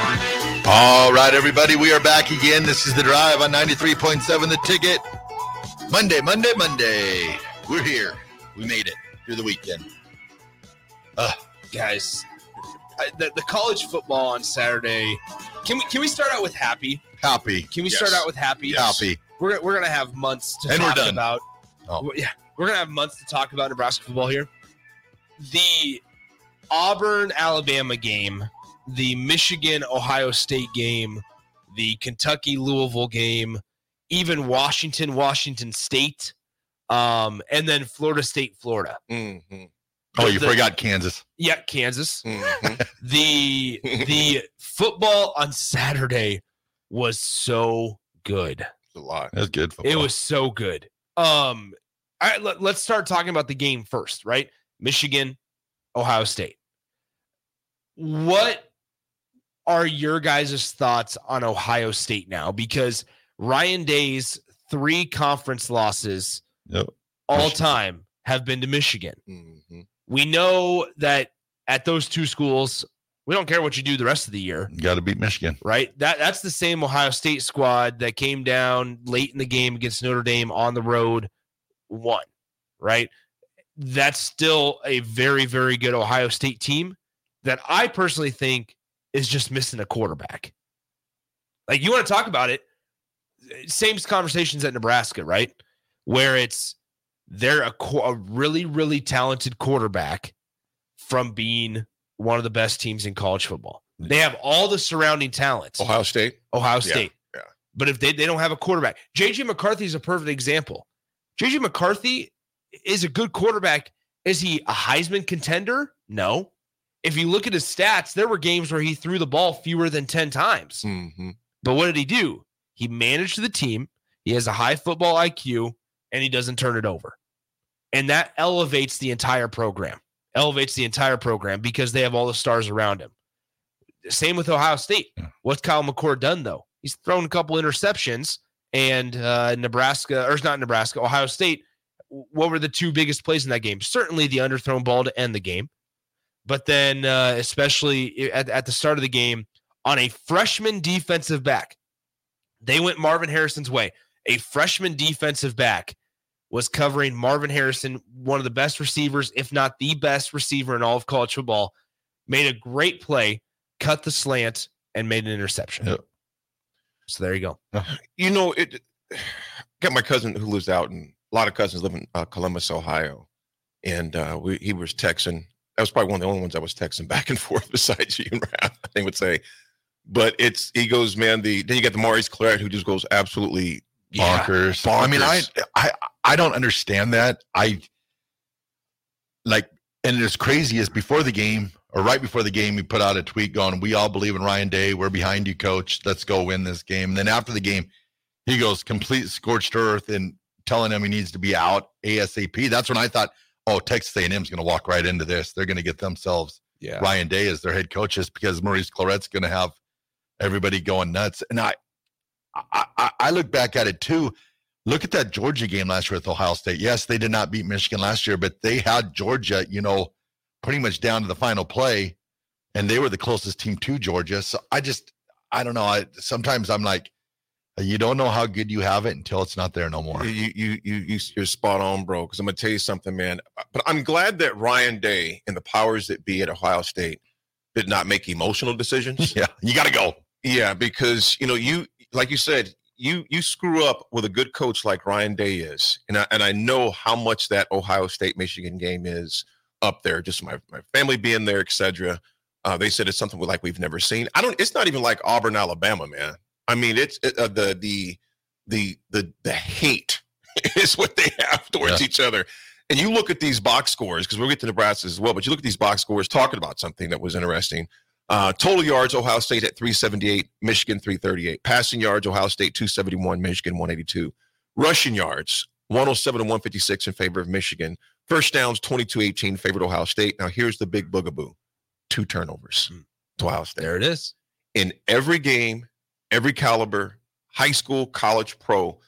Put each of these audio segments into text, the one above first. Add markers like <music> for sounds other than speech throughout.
All right, everybody, we are back again. This is the drive on 93.7 The Ticket. Monday, Monday, Monday. We're here. We made it through the weekend. Uh, guys, I, the, the college football on Saturday. Can we can we start out with happy? Happy. Can we Yes. start out with happy? Happy. We're we're gonna have months to And we're talk about. Oh. Well, Yeah, we're gonna have months to talk about Nebraska football here. The Auburn Alabama game, the Michigan Ohio State game, the Kentucky Louisville game, even Washington Washington State, um, and then Florida State Florida. Mm-hmm. Oh, you The- forgot Kansas. Yeah, Kansas. Mm-hmm. <laughs> the the football on Saturday was so good. a lot. That's good. Football. It was so good. Um, all right, let, let's start talking about the game first, right? Michigan, Ohio State. What are your guys' thoughts on Ohio State now? Because Ryan Day's three conference losses Yep. all time have been to Michigan. Mm-hmm. We know that at those two schools, we don't care what you do the rest of the year, You Got to beat Michigan. right? That that's the same Ohio State squad that came down late in the game against Notre Dame on the road, won, right? That's still a very very good Ohio State team that I personally think is just missing a quarterback. Like you want to talk about it, same conversations at Nebraska, right? Where it's they're a, a really really talented quarterback from being one of the best teams in college football. Mm. They have all the surrounding talents. Ohio State. Ohio Yeah, State. yeah. But if they, they don't have a quarterback, JJ McCarthy is a perfect example. JJ McCarthy is a good quarterback. Is he a Heisman contender? No. If you look at his stats, there were games where he threw the ball fewer than 10 times. Mm-hmm. But what did he do? He managed the team. He has a high football IQ and he doesn't turn it over. And that elevates the entire program. Elevates the entire program because they have all the stars around him. Same with Ohio State. Yeah. What's Kyle McCord done though? He's thrown a couple interceptions and uh, Nebraska, or it's not Nebraska, Ohio State. What were the two biggest plays in that game? Certainly the underthrown ball to end the game. But then, uh, especially at, at the start of the game, on a freshman defensive back, they went Marvin Harrison's way. A freshman defensive back was covering Marvin Harrison, one of the best receivers, if not the best receiver in all of college football, made a great play, cut the slant, and made an interception. Yep. So there you go. You know, it got my cousin who lives out, and a lot of cousins live in uh, Columbus, Ohio, and uh, we, he was texting. That was probably one of the only ones I was texting back and forth <laughs> besides you and Raph, I think would say. But it's he goes, man. The then you got the Maurice Clarett who just goes absolutely bonkers. I mean, I, I I don't understand that. I like, and as crazy as before the game or right before the game, he put out a tweet going, "We all believe in Ryan Day. We're behind you, coach. Let's go win this game." And then after the game, he goes complete scorched earth and telling him he needs to be out asap. That's when I thought, "Oh, Texas A&M is going to walk right into this. They're going to get themselves yeah. Ryan Day as their head coach just because Maurice Clarett's going to have everybody going nuts. And I, I, I- I look back at it too. Look at that Georgia game last year with Ohio State. Yes, they did not beat Michigan last year, but they had Georgia, you know, pretty much down to the final play, and they were the closest team to Georgia. So I just, I don't know. I sometimes I'm like, you don't know how good you have it until it's not there no more. You you you you you're spot on, bro. Because I'm gonna tell you something, man. But I'm glad that Ryan Day and the powers that be at Ohio State did not make emotional decisions. <laughs> Yeah, you got to go. Yeah, because you know you like you said you you screw up with a good coach like Ryan Day is, and I and I know how much that Ohio State Michigan game is up there. Just my my family being there, etc. Uh, they said it's something like we've never seen. I don't. It's not even like Auburn, Alabama, man. I mean, it's it, uh, the the the the the hate <laughs> is what they have towards Yeah. each other. And you look at these box scores because we'll get to Nebraska as well. But you look at these box scores talking about something that was interesting. Uh, total yards, Ohio State at 378, Michigan 338. Passing yards, Ohio State 271, Michigan 182. Rushing yards, 107 and 156 in favor of Michigan. First downs, 22 18, favored Ohio State. Now, here's the big boogaboo two turnovers to Ohio State. There it is. In every game, every caliber, high school, college, pro,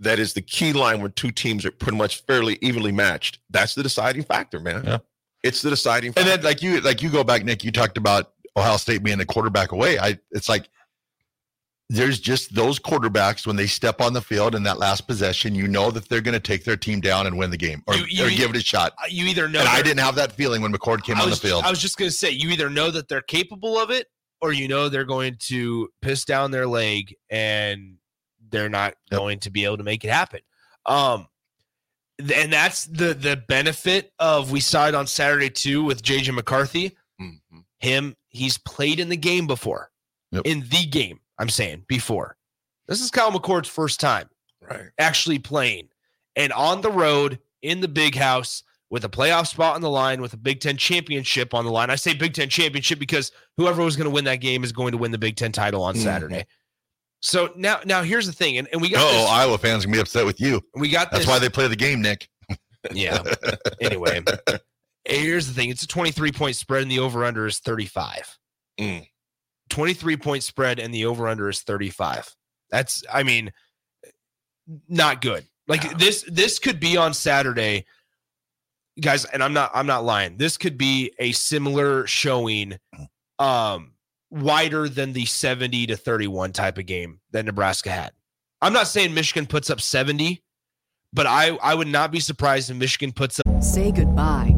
that is the key line when two teams are pretty much fairly evenly matched. That's the deciding factor, man. Yeah. It's the deciding Factor. And then like you like you go back, Nick, you talked about Ohio State being a quarterback away. I it's like there's just those quarterbacks when they step on the field in that last possession, you know that they're going to take their team down and win the game or, You- you- or give it a shot. Uh, You either know And I didn't have that feeling when McCord came I on the field. I was just going to say, you either know that they're capable of it, or you know they're going to piss down their leg and they're not going to be able to make it happen. Um, and that's the the benefit of we saw it on Saturday too with JJ McCarthy. Mhm. Him, he's played in the game before. Yep. In the game, I'm saying before. This is Kyle McCord's first time Right. actually playing and on the road in the big house with a playoff spot on the line with a Big Ten championship on the line. I say Big Ten championship because whoever was going to win that game is going to win the Big Ten title on Mhm. Saturday. So now, now here's the thing, and, and we got oh, this, Iowa fans gonna be upset with you. we got That's this, why they play the game, Nick. <laughs> yeah. Anyway, here's the thing: it's a 23 point spread, and the over under is 35. Mm. 23 point spread, and the over under is 35. That's, I mean, not good. Like this, this could be on Saturday, guys. And I'm not, I'm not lying. This could be a similar showing, um, wider than the 70 to 31 type of game that Nebraska had. I'm not saying Michigan puts up 70, but I, I would not be surprised if Michigan puts up. Say goodbye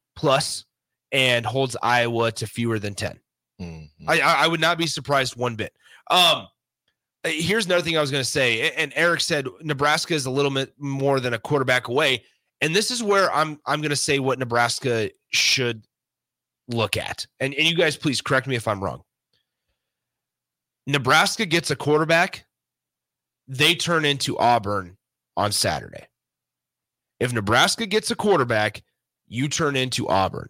plus and holds Iowa to fewer than 10. Mhm. I, I I would not be surprised one bit. Um, uh, here's another thing I was going to say, and Eric said Nebraska is a little bit more than a quarterback away, and this is where I'm I'm going to say what Nebraska should look at, and and you guys please correct me if I'm wrong. Nebraska gets a quarterback, they turn into Auburn on Saturday. If Nebraska gets a quarterback, you turn into Auburn.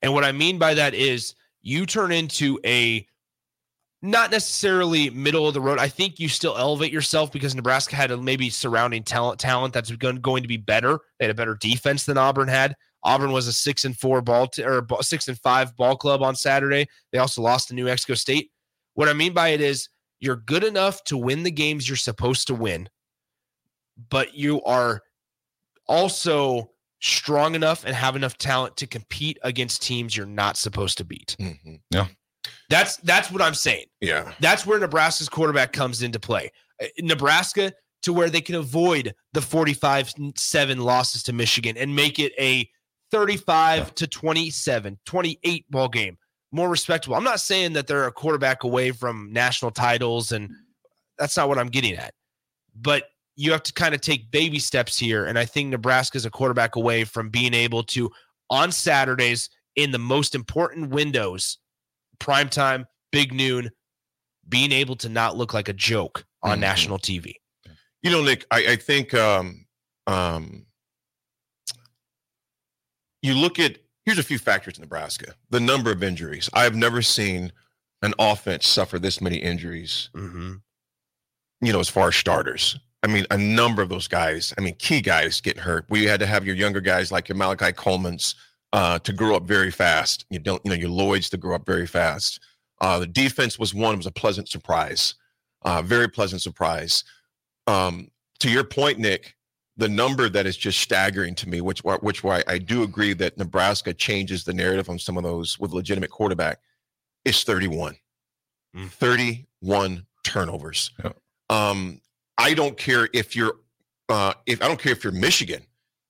And what I mean by that is you turn into a not necessarily middle of the road. I think you still elevate yourself because Nebraska had a maybe surrounding talent talent that's going, to be better. They had a better defense than Auburn had. Auburn was a six and four ball t- or six and five ball club on Saturday. They also lost to New Mexico State. What I mean by it is you're good enough to win the games you're supposed to win, but you are also strong enough and have enough talent to compete against teams you're not supposed to beat. Mhm. That's that's what I'm saying. Yeah. That's where Nebraska's quarterback comes into play. Uh, Nebraska to where they can avoid the 45-7 losses to Michigan and make it a 35 to 27, 28 ball game. More respectable. I'm not saying that they're a quarterback away from national titles and that's not what I'm getting at. But you have to kind of take baby steps here and I think Nebraska's a quarterback away from being able to on Saturdays in the most important windows prime time, big noon, being able to not look like a joke on Mhm. national TV. You know, Nick, I, I think um, um, you look at here's a few factors in Nebraska. The number of injuries. I've never seen an offense suffer this many injuries, Mm-hmm. you know, as far as starters. I mean, a number of those guys, I mean, key guys getting hurt. We had to have your younger guys like your Malachi Coleman's uh, to grow up very fast. You don't, you know, your Lloyd's to grow up very fast. Uh, the defense was one, was a pleasant surprise, uh, very pleasant surprise. Um, to your point, Nick, the number that is just staggering to me, which which why I do agree that Nebraska changes the narrative on some of those with legitimate quarterback, is 31. Mm. 31 turnovers. Yeah. Um, I don't care if you're uh, if I don't care if you're Michigan.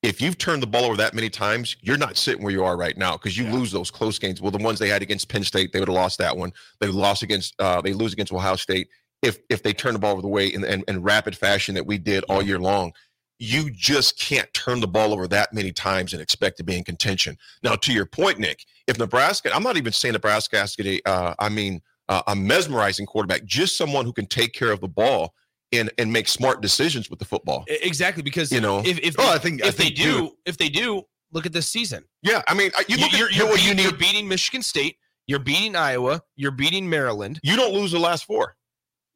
If you've turned the ball over that many times, you're not sitting where you are right now because you Yeah. lose those close games. Well, the ones they had against Penn State, they would have lost that one. They lost against uh, they lose against Ohio State if if they turn the ball over the way in, in, in rapid fashion that we did all year long. You just can't turn the ball over that many times and expect to be in contention. Now, to your point, Nick, if Nebraska, I'm not even saying Nebraska has to uh, I mean, uh, a mesmerizing quarterback, just someone who can take care of the ball and and make smart decisions with the football. Exactly, because You know? if if, Oh, I think I if they do, dude, if they do, look at this season. Yeah, I mean, I- you, You, look at- you're, you you're, what beating, you you're beating Michigan State. You're beating Iowa. You're beating Maryland. You don't lose the last four.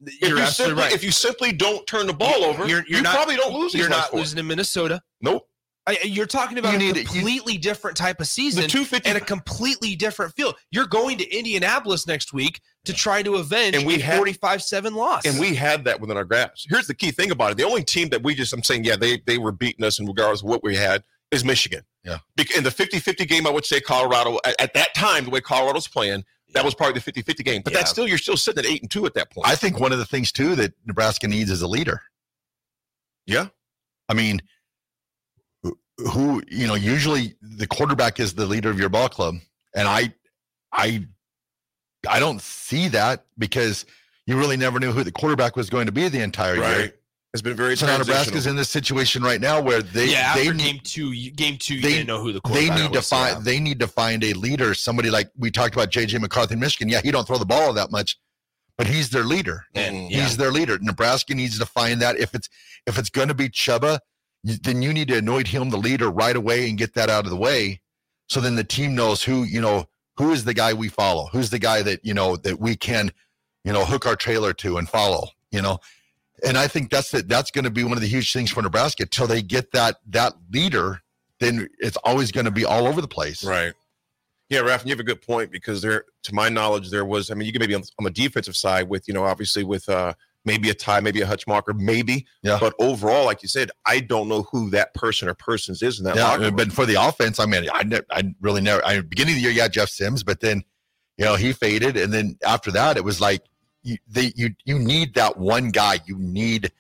If You're you absolutely simply, right. If you simply don't turn the ball over, You're- you're you not- probably don't lose. You're not four. losing to Minnesota. Nope. I, you're talking about You a need- you- completely different type of season two fifty and a completely different field. You're going to Indianapolis next week to try to avenge And we a 45-7 loss. And we had that within our grasp. Here's the key thing about it: the only team that we just, I'm saying, yeah, they they were beating us, in regards of what we had, is Michigan. Yeah. Bec- In the 50-50 game, I would say Colorado at, at that time, the way Colorado's playing, that was probably the 50-50 game. But Yeah. that's still you're still sitting at eight and two at that point. I think one of the things too that Nebraska needs is a leader. Yeah. I mean, who- who you know usually the quarterback is the leader of your ball club, and I, I, I don't see that because you really never knew who the quarterback was going to be the entire year. right. It's been very So now Nebraska's in this situation right now where they yeah, they after need game two, you- game two, you they- didn't know who the they need to find Yeah. they need to find a leader, somebody like we talked about JJ McCarthy in Michigan. Yeah, he don't throw the ball that much, but he's their leader. And- He's their leader. Nebraska needs to find that. If it's if it's going to be Chubba, you- then you need to anoint him the leader right away and get that out of the way. So then the team knows who you know who is the guy we follow, who's the guy that you know that we can, you know, hook our trailer to and follow. You know, and I think that's. That's going to be one of the huge things for Nebraska till they get that that leader. Then it's always going to be all over the place. Right. Yeah, Raf, you have a good point because there, to my knowledge, there was. I mean, you can maybe on the defensive side with, you know, obviously with uh maybe a Ty, maybe a Hutmacher, maybe. Yeah. But overall, like you said, I don't know who that person or persons is in that Yeah, uh, room. but for the offense, I mean, I, ne- I really never. I beginning of the year, yeah, Jeff Sims, but then, you know, he faded, and then after that, it was like you they you you need that one guy. You need,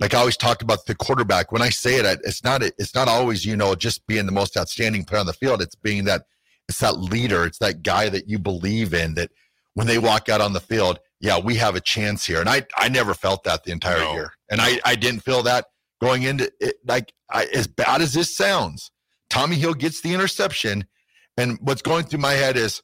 like I always talk about the quarterback. When I say it, I- it's not it's not always you know just being the most outstanding player on the field. It's being that it's that leader. It's that guy that you believe in. That when they walk out on the field, yeah, we have a chance here. And I I never felt that the entire No. year, and I I didn't feel that going into it. Like I, as bad as this sounds, Tommi Hill gets the interception, and what's going through my head is,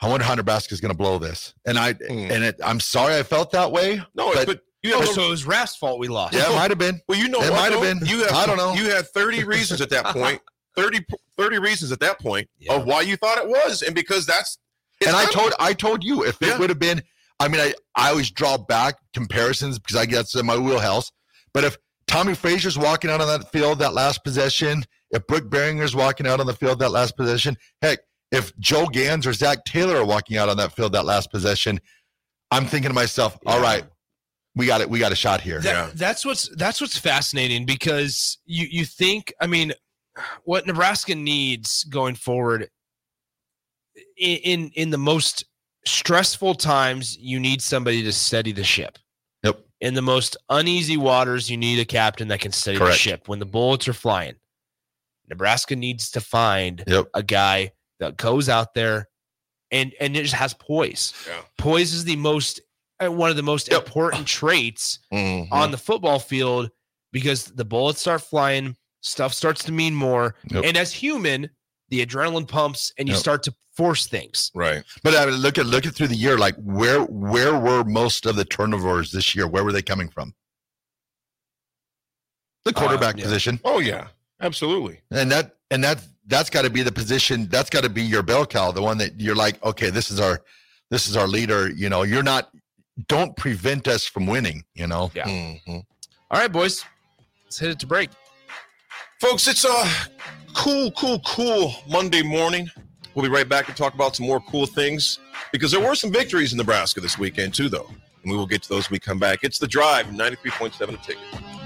I wonder how is going to blow this. And I Hmm. and it, I'm sorry I felt that way. no, but- but, you Oh, so it was Raph's fault we lost. Yeah, it might have been. well, you know, it might have been. You have, I don't know. You had thirty reasons at that <laughs> point. 30, 30 reasons at that point Yeah. of why you thought it was, and because that's. and I told I told you if Yeah. it would have been. I mean, I I always draw back comparisons because I guess in my wheelhouse. But if Tommie Frazier's walking out on that field that last possession, if Brook Berringer's walking out on the field that last possession, heck, if Joe Ganz or Zach Taylor are walking out on that field that last possession, I'm thinking to myself, all Yeah. right, we got it, we got a shot here. That- Yeah. That's what's that's what's fascinating because you you think I mean what Nebraska needs going forward in in, in the most stressful times you need somebody to steady the ship. Yep. In the most uneasy waters you need a captain that can steady Correct. the ship when the bullets are flying. Nebraska needs to find Yep. a guy that goes out there and and it just has poise. Yeah. Poise is the most uh, one of the most Yep. important <clears throat> traits Mhm. on the football field because the bullets start flying, stuff starts to mean more. Yep. And as human, the adrenaline pumps and you Yep. start to force things. right. But I mean, look at look at through the year, like where where were most of the turnovers this year? Where were they coming from? The quarterback yeah. position. Oh yeah, absolutely. And that and that that's got to be the position. That's got to be your bell cow, the one that you're like, okay, this is our this is our leader. You know, you're not. Don't prevent us from winning. You know. Yeah. Mhm. All right, boys. Let's hit it to break. Folks, it's a cool, cool, cool Monday morning. We'll be right back to talk about some more cool things because there were some victories in Nebraska this weekend, too, though. And we will get to those when we come back. It's the drive, 93.7 a ticket.